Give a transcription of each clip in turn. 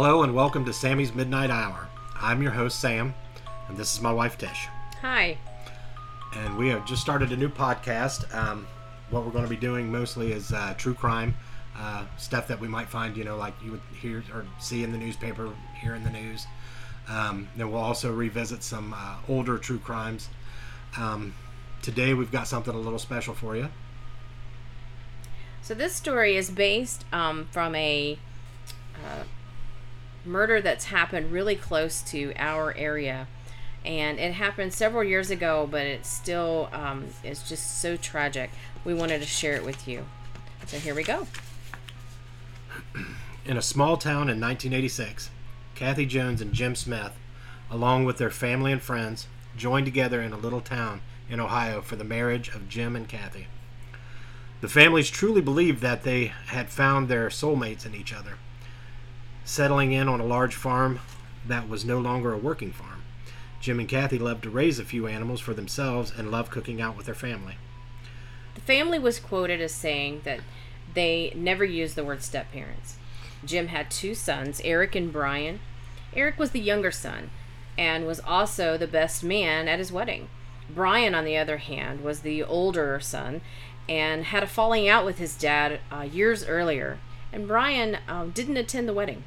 Hello and welcome to Sammy's Midnight Hour. I'm your host, Sam, and this is my wife, Tish. Hi. And we have just started a new podcast. Um, what we're going to be doing mostly is uh, true crime uh, stuff that we might find, you know, like you would hear or see in the newspaper, hear in the news. Um, then we'll also revisit some uh, older true crimes. Um, today we've got something a little special for you. So this story is based um, from a uh, murder that's happened really close to our area, and it happened several years ago, but it still um, is just so tragic. We wanted to share it with you. So here we go. In a small town in 1986, Kathy Jones and Jim Smith, along with their family and friends, joined together in a little town in Ohio for the marriage of Jim and Kathy. The families truly believed that they had found their soulmates in each other, settling in on a large farm that was no longer a working farm. Jim and Kathy loved to raise a few animals for themselves and loved cooking out with their family. The family was quoted as saying that they never used the word step parents. Jim had two sons, Eric and Brian. Eric was the younger son and was also the best man at his wedding. Brian, on the other hand, was the older son and had a falling out with his dad uh, years earlier. And Brian um, didn't attend the wedding.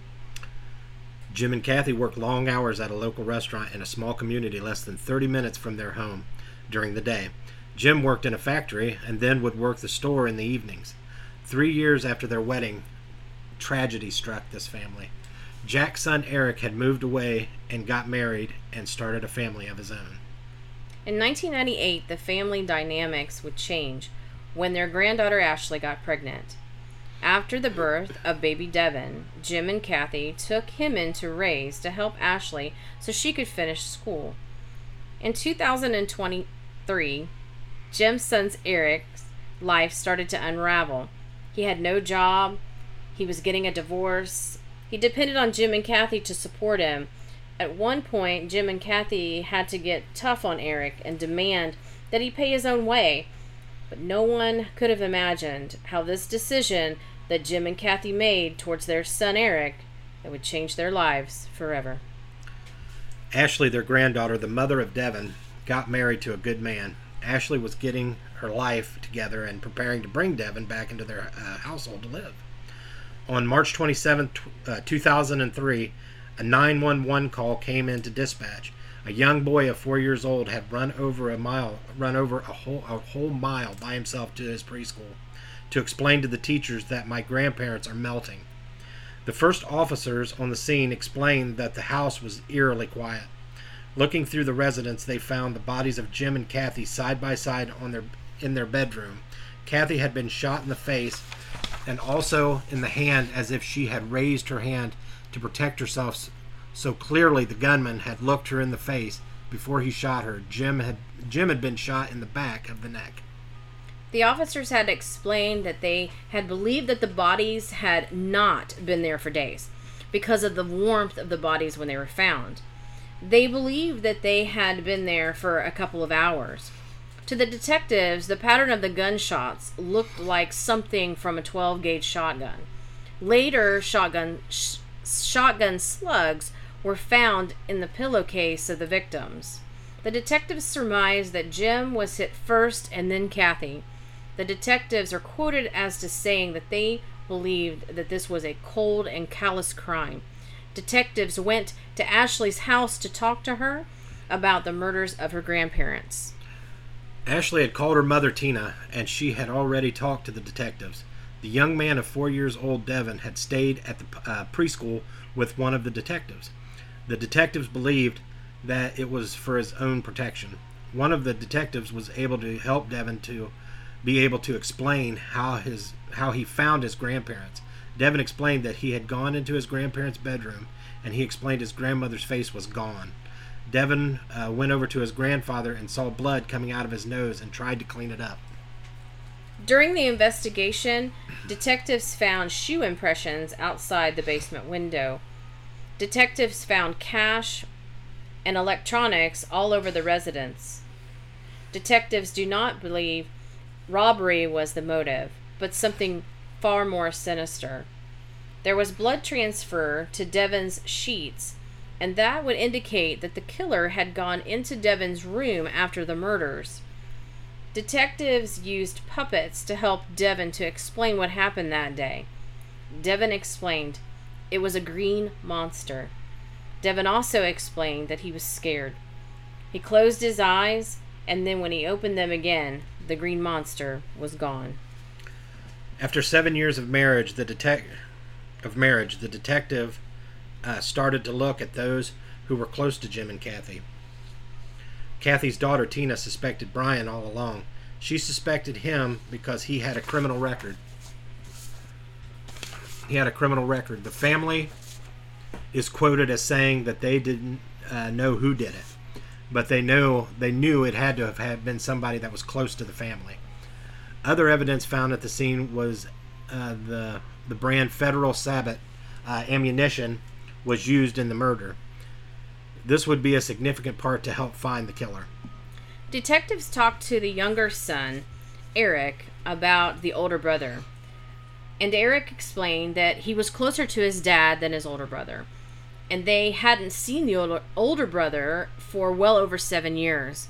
Jim and Kathy worked long hours at a local restaurant in a small community less than 30 minutes from their home during the day. Jim worked in a factory and then would work the store in the evenings. Three years after their wedding, tragedy struck this family. Jack's son Eric had moved away and got married and started a family of his own. In 1998, the family dynamics would change when their granddaughter Ashley got pregnant. After the birth of baby Devin, Jim and Kathy took him in to raise to help Ashley so she could finish school. In 2023, Jim's son's Eric's life started to unravel. He had no job, he was getting a divorce. He depended on Jim and Kathy to support him. At one point, Jim and Kathy had to get tough on Eric and demand that he pay his own way. But no one could have imagined how this decision that Jim and Kathy made towards their son Eric that would change their lives forever. Ashley, their granddaughter, the mother of Devin, got married to a good man. Ashley was getting her life together and preparing to bring Devin back into their uh, household to live. On March 27, uh, 2003, a 911 call came into dispatch. A young boy of four years old had run over a mile, run over a whole, a whole mile by himself to his preschool to explain to the teachers that my grandparents are melting. The first officers on the scene explained that the house was eerily quiet. Looking through the residence, they found the bodies of Jim and Kathy side by side on their in their bedroom. Kathy had been shot in the face and also in the hand as if she had raised her hand to protect herself so clearly the gunman had looked her in the face before he shot her. Jim had Jim had been shot in the back of the neck. The officers had explained that they had believed that the bodies had not been there for days because of the warmth of the bodies when they were found. They believed that they had been there for a couple of hours. To the detectives, the pattern of the gunshots looked like something from a 12 gauge shotgun. Later, shotgun sh- shotgun slugs were found in the pillowcase of the victims. The detectives surmised that Jim was hit first and then Kathy. The detectives are quoted as to saying that they believed that this was a cold and callous crime. Detectives went to Ashley's house to talk to her about the murders of her grandparents. Ashley had called her mother Tina, and she had already talked to the detectives. The young man of four years old, Devin, had stayed at the uh, preschool with one of the detectives. The detectives believed that it was for his own protection. One of the detectives was able to help Devin to be able to explain how his how he found his grandparents. Devin explained that he had gone into his grandparents' bedroom, and he explained his grandmother's face was gone. Devin uh, went over to his grandfather and saw blood coming out of his nose and tried to clean it up. During the investigation, detectives found shoe impressions outside the basement window. Detectives found cash and electronics all over the residence. Detectives do not believe robbery was the motive, but something far more sinister. There was blood transfer to Devon's sheets, and that would indicate that the killer had gone into Devon's room after the murders. Detectives used puppets to help Devon to explain what happened that day. Devon explained it was a green monster. Devon also explained that he was scared. He closed his eyes, and then when he opened them again, the green monster was gone. After seven years of marriage, the detec- of marriage, the detective uh, started to look at those who were close to Jim and Kathy. Kathy's daughter Tina suspected Brian all along. She suspected him because he had a criminal record. He had a criminal record. The family is quoted as saying that they didn't uh, know who did it, but they know they knew it had to have had been somebody that was close to the family. Other evidence found at the scene was uh, the the brand Federal Sabot uh, ammunition was used in the murder. This would be a significant part to help find the killer. Detectives talked to the younger son, Eric, about the older brother. And Eric explained that he was closer to his dad than his older brother. And they hadn't seen the older, older brother for well over seven years.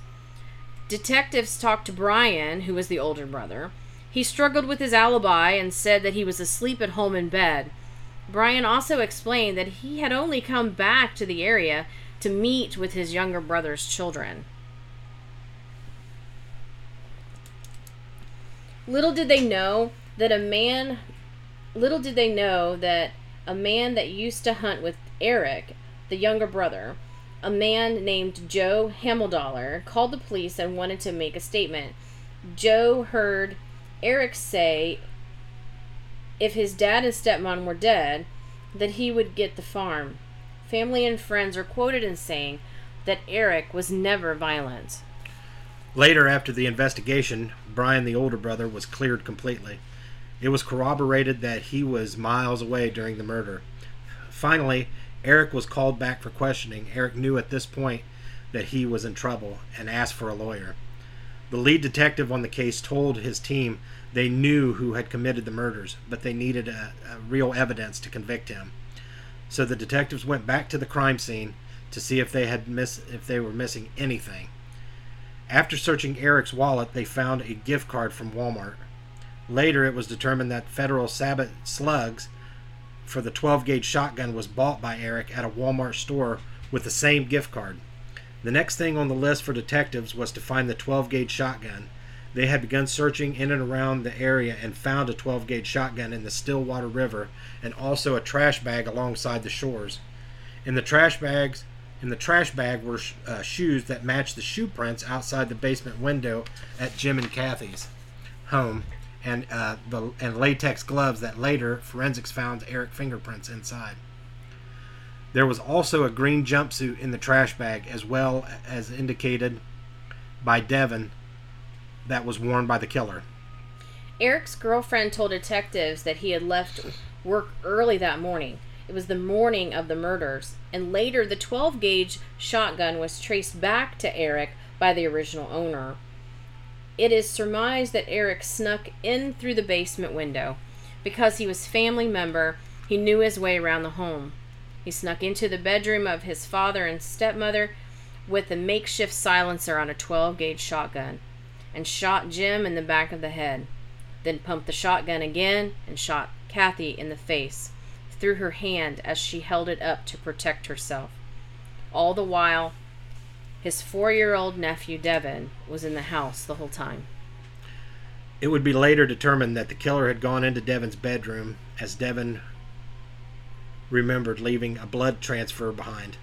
Detectives talked to Brian, who was the older brother. He struggled with his alibi and said that he was asleep at home in bed. Brian also explained that he had only come back to the area to meet with his younger brother's children. Little did they know that a man little did they know that a man that used to hunt with Eric, the younger brother, a man named Joe Hameldollar, called the police and wanted to make a statement. Joe heard Eric say if his dad and stepmom were dead, that he would get the farm. Family and friends are quoted in saying that Eric was never violent. Later, after the investigation, Brian, the older brother, was cleared completely. It was corroborated that he was miles away during the murder. Finally, Eric was called back for questioning. Eric knew at this point that he was in trouble and asked for a lawyer. The lead detective on the case told his team they knew who had committed the murders, but they needed a, a real evidence to convict him. So the detectives went back to the crime scene to see if they had miss if they were missing anything. After searching Eric's wallet, they found a gift card from Walmart. Later, it was determined that Federal Sabot slugs for the 12 gauge shotgun was bought by Eric at a Walmart store with the same gift card. The next thing on the list for detectives was to find the 12 gauge shotgun. They had begun searching in and around the area and found a 12 gauge shotgun in the Stillwater River and also a trash bag alongside the shores. In the trash bags, in the trash bag were uh, shoes that matched the shoe prints outside the basement window at Jim and Kathy's home, and uh, the and latex gloves that later forensics found Eric fingerprints inside. There was also a green jumpsuit in the trash bag, as well as indicated by Devon, that was worn by the killer. Eric's girlfriend told detectives that he had left work early that morning. It was the morning of the murders, and later the 12 gauge shotgun was traced back to Eric by the original owner. It is surmised that Eric snuck in through the basement window. Because he was family member, he knew his way around the home. He snuck into the bedroom of his father and stepmother with a makeshift silencer on a 12 gauge shotgun and shot Jim in the back of the head. Then pumped the shotgun again and shot Kathy in the face through her hand as she held it up to protect herself. All the while, his four year old nephew Devon was in the house the whole time. It would be later determined that the killer had gone into Devon's bedroom as Devon remembered leaving a blood transfer behind.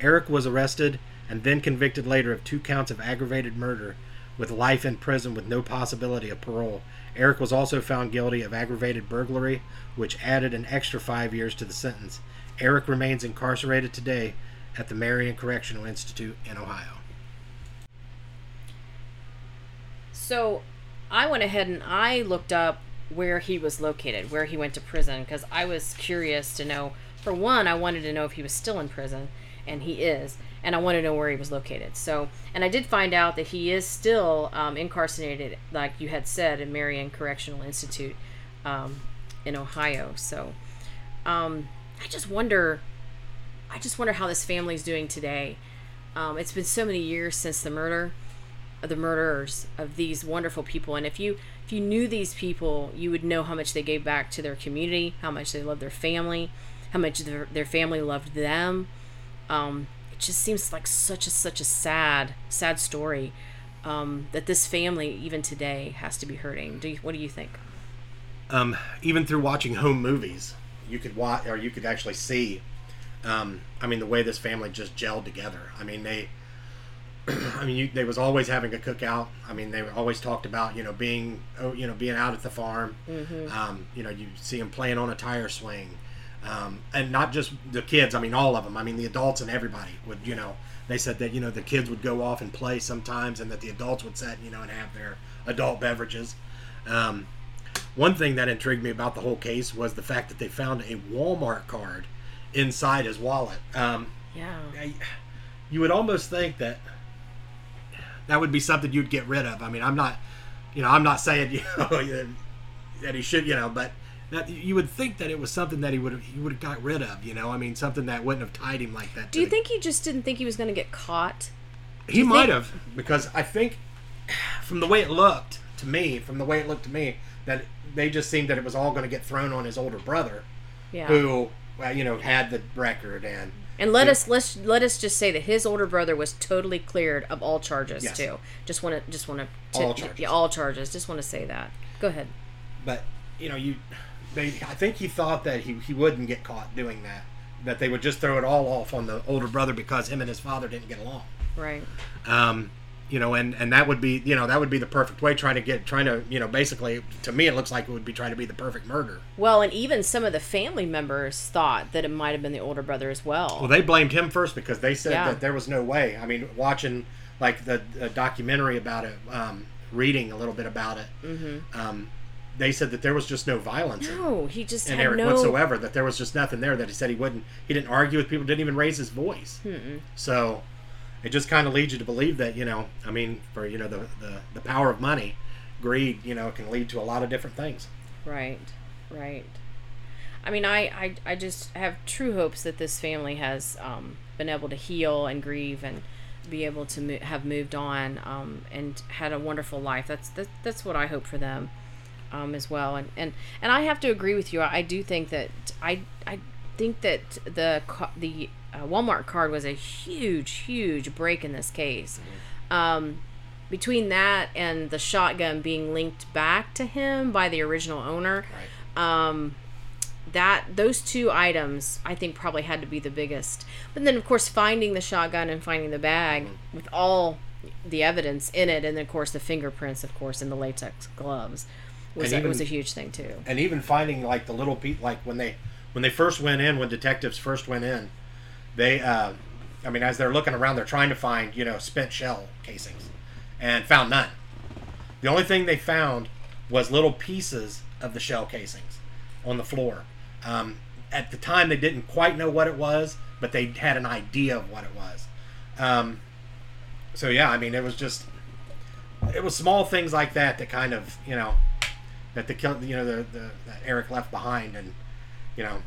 Eric was arrested and then convicted later of two counts of aggravated murder with life in prison with no possibility of parole. Eric was also found guilty of aggravated burglary, which added an extra five years to the sentence. Eric remains incarcerated today at the Marion Correctional Institute in Ohio. So I went ahead and I looked up where he was located, where he went to prison, because I was curious to know. For one, I wanted to know if he was still in prison, and he is and I want to know where he was located. So, and I did find out that he is still um, incarcerated, like you had said, in Marion Correctional Institute um, in Ohio. So, Um, I just wonder. I just wonder how this family's doing today. Um, it's been so many years since the murder, of the murderers of these wonderful people, and if you if you knew these people, you would know how much they gave back to their community, how much they loved their family, how much their, their family loved them. Um, it just seems like such a such a sad sad story um, that this family even today has to be hurting. Do you, what do you think? Um, even through watching home movies, you could watch or you could actually see. Um, I mean, the way this family just gelled together. I mean, they. I mean, you, they was always having a cookout. I mean, they always talked about you know being oh, you know being out at the farm. Um, you know, you see them playing on a tire swing, um, and not just the kids. I mean, all of them. I mean, the adults and everybody would you know. They said that you know the kids would go off and play sometimes, and that the adults would sit you know and have their adult beverages. Um, one thing that intrigued me about the whole case was the fact that they found a Walmart card inside his wallet. Um, Yeah. I, you would almost think that that would be something you'd get rid of. I mean, I'm not, you know, I'm not saying you know that he should, you know, but that you would think that it was something that he would have he would have got rid of. You know, I mean, something that wouldn't have tied him like that. Do you think he just didn't think he was going to get caught? he might think- have? Because I think from the way it looked to me, from the way it looked to me, that they just seemed that it was all going to get thrown on his older brother, Yeah. who, well, you know, had the record and. And let us let's let us just say that his older brother was totally cleared of all charges Yes. too. Just want to just want to All charges. Yeah, all charges. Just want to say that. Go ahead. but you know you they i think he thought that he, he wouldn't get caught doing that that they would just throw it all off on the older brother because him and his father didn't get along Right. um you know and and that would be you know that would be the perfect way trying to get trying to you know basically to me it looks like it would be trying to be the perfect murder Well, and even some of the family members thought that it might have been the older brother as well. well they blamed him first because they said Yeah. that there was no way i mean watching like the, the documentary about it um reading a little bit about it mm-hmm. um they said that there was just no violence. No, he just in had Eric no. whatsoever. That there was just nothing there. That he said he wouldn't. He didn't argue with people. Didn't even raise his voice. Mm-mm. So it just kind of leads you to believe that you know. I mean, for you know the the, the power of money, greed. You know, can lead to a lot of different things. Right. Right. I mean, I, I, I just have true hopes that this family has um, been able to heal and grieve and be able to mo- have moved on um, and had a wonderful life. That's that, that's what I hope for them um, as well. And, and and I have to agree with you. I, I do think that I I think that the the uh, Walmart card was a huge huge break in this case. Um, between that and the shotgun being linked back to him by the original owner, Right. um, that those two items I think probably had to be the biggest. But then of course finding the shotgun and finding the bag Mm-hmm. with all the evidence in it, and then of course the fingerprints, of course, and the latex gloves was a, was a huge thing too. And even finding like the little pe like when they when they first went in, when detectives first went in, they, uh, I mean, as they're looking around, they're trying to find you know spent shell casings, and found none. The only thing they found was little pieces of the shell casings on the floor. Um, at the time, they didn't quite know what it was, but they had an idea of what it was. Um, so yeah, I mean, it was just it was small things like that that kind of you know that the you know the, the Eric left behind and you know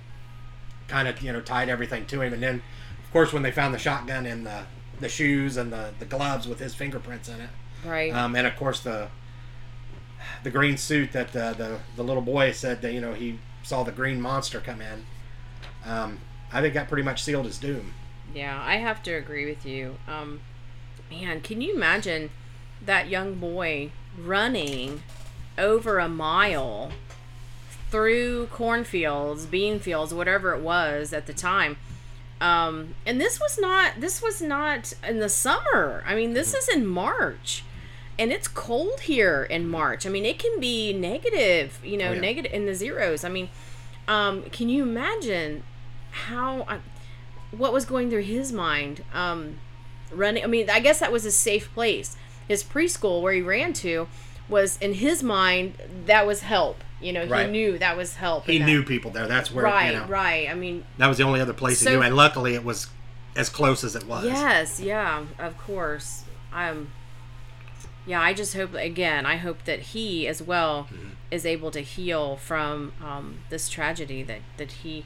kind of you know tied everything to him and then of course when they found the shotgun and the the shoes and the the gloves with his fingerprints in it Right. um, and of course the the green suit that the, the the little boy said that you know he saw the green monster come in um, I think that pretty much sealed his doom Yeah, I have to agree with you. Um, man, can you imagine that young boy running over a mile through cornfields, bean fields, whatever it was at the time? Um, and this was not this was not in the summer. I mean, this is in March. And it's cold here in March. I mean, it can be negative, you know, Oh, yeah. negative in the zeros. I mean, um, can you imagine how I, what was going through his mind um running i mean i guess that was a safe place his preschool where he ran to was in his mind that was help you know Right. he knew that was help he knew people there that's where right you know right i mean that was the only other place So- he knew and luckily it was as close as it was yes yeah of course um yeah i just hope again i hope that he as well Mm-hmm. is able to heal from um, this tragedy that that he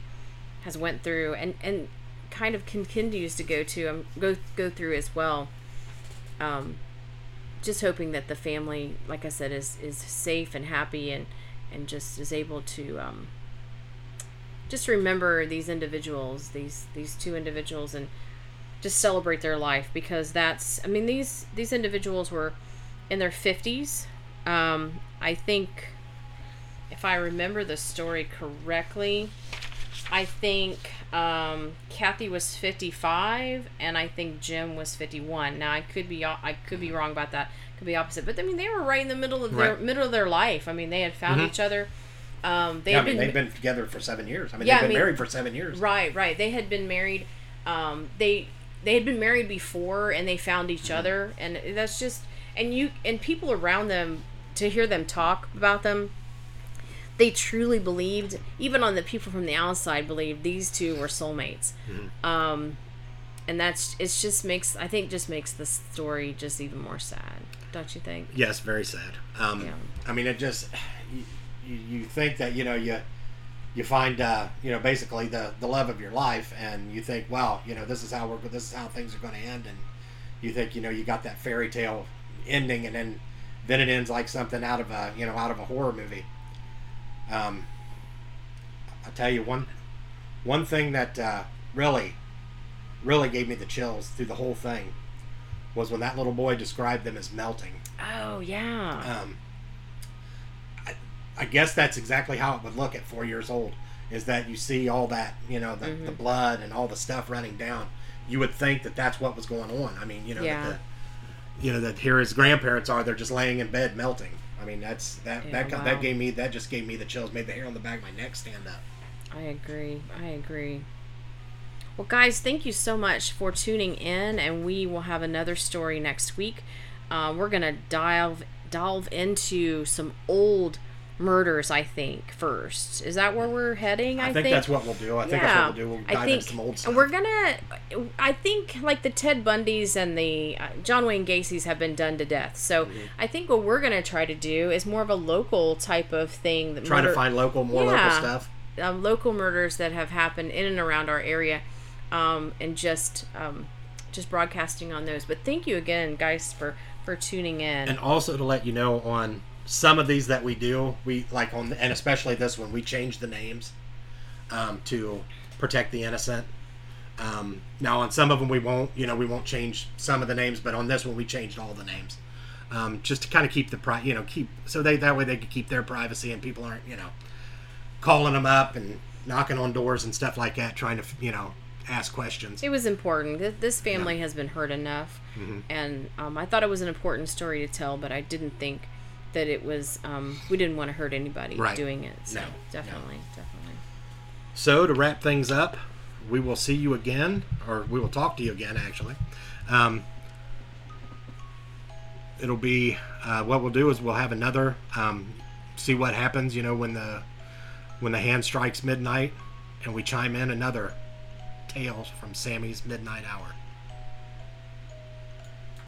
has went through and and kind of continues to go to um, go go through as well. Um, just hoping that the family, like I said, is is safe and happy and and just is able to um, just remember these individuals, these these two individuals, and just celebrate their life because that's I mean these these individuals were in their fifties. Um, I think if I remember the story correctly, I think um, Kathy was 55 and I think Jim was 51. Now I could be I could be wrong about that. Could be opposite, but I mean they were right in the middle of their Right. middle of their life. I mean they had found Mhm. each other. Um, they Yeah, I had mean, been they've been together for seven years. I mean, Yeah, they've been mean- married for seven years. Right, right. They had been married. Um, they they had been married before, and they found each Mm-hmm. other, and that's just and you and people around them to hear them talk about them. They truly believed, even on the people from the outside, believed these two were soulmates. Mm-hmm. Um, and that's it's just makes I think just makes the story just even more sad, don't you think? Yes, very sad. Um, Yeah. I mean, it just you, you, you think that you know you you find uh, you know basically the the love of your life, and you think, wow, you know this is how we're this is how things are going to end, and you think you know you got that fairy tale ending, and then then it ends like something out of a you know out of a horror movie. Um, I tell you one one thing that uh, really really gave me the chills through the whole thing was when that little boy described them as melting. Oh yeah, Um, I, I guess that's exactly how it would look at four years old. Is that you see all that you know the, Mm-hmm. the blood and all the stuff running down? You would think that that's what was going on. I mean, you know, Yeah. that the, you know that here his grandparents are. They're just laying in bed melting. I mean, that's that Yeah, that wow. that gave me that just gave me the chills. Made the hair on the back of my neck stand up. I agree. I agree. Well, guys, thank you so much for tuning in, and we will have another story next week. Uh, we're gonna dive delve into some old murders. I think first is that where we're heading. I, I, think, that's what we'll do. I think that's what we'll do. We'll dive I think, into some old stuff. we're gonna. I think like the Ted Bundys and the uh, John Wayne Gacy's have been done to death. So Mm-hmm. I think what we're gonna try to do is more of a local type of thing. That trying to find local, more Yeah. local stuff. um, local murders that have happened in and around our area, um, and just um, just broadcasting on those. But thank you again, guys, for for tuning in. and also to let you know on some of these that we do we like on and especially this one we change the names um, to protect the innocent um, now on some of them we won't you know we won't change some of the names but on this one we changed all the names um, just to kind of keep the pri- you know keep so they that way they can keep their privacy and people aren't you know calling them up and knocking on doors and stuff like that trying to you know ask questions it was important. This family has been hurt enough, Mm-hmm. and um, I thought it was an important story to tell, but I didn't think that it was. Um, we didn't want to hurt anybody Right. doing it. So No, no. definitely, definitely. So to wrap things up, we will see you again, or we will talk to you again. Actually, um, it'll be uh, what we'll do is we'll have another um, see what happens. You know when the when the hand strikes midnight, and we chime in another tale from Sammy's midnight hour.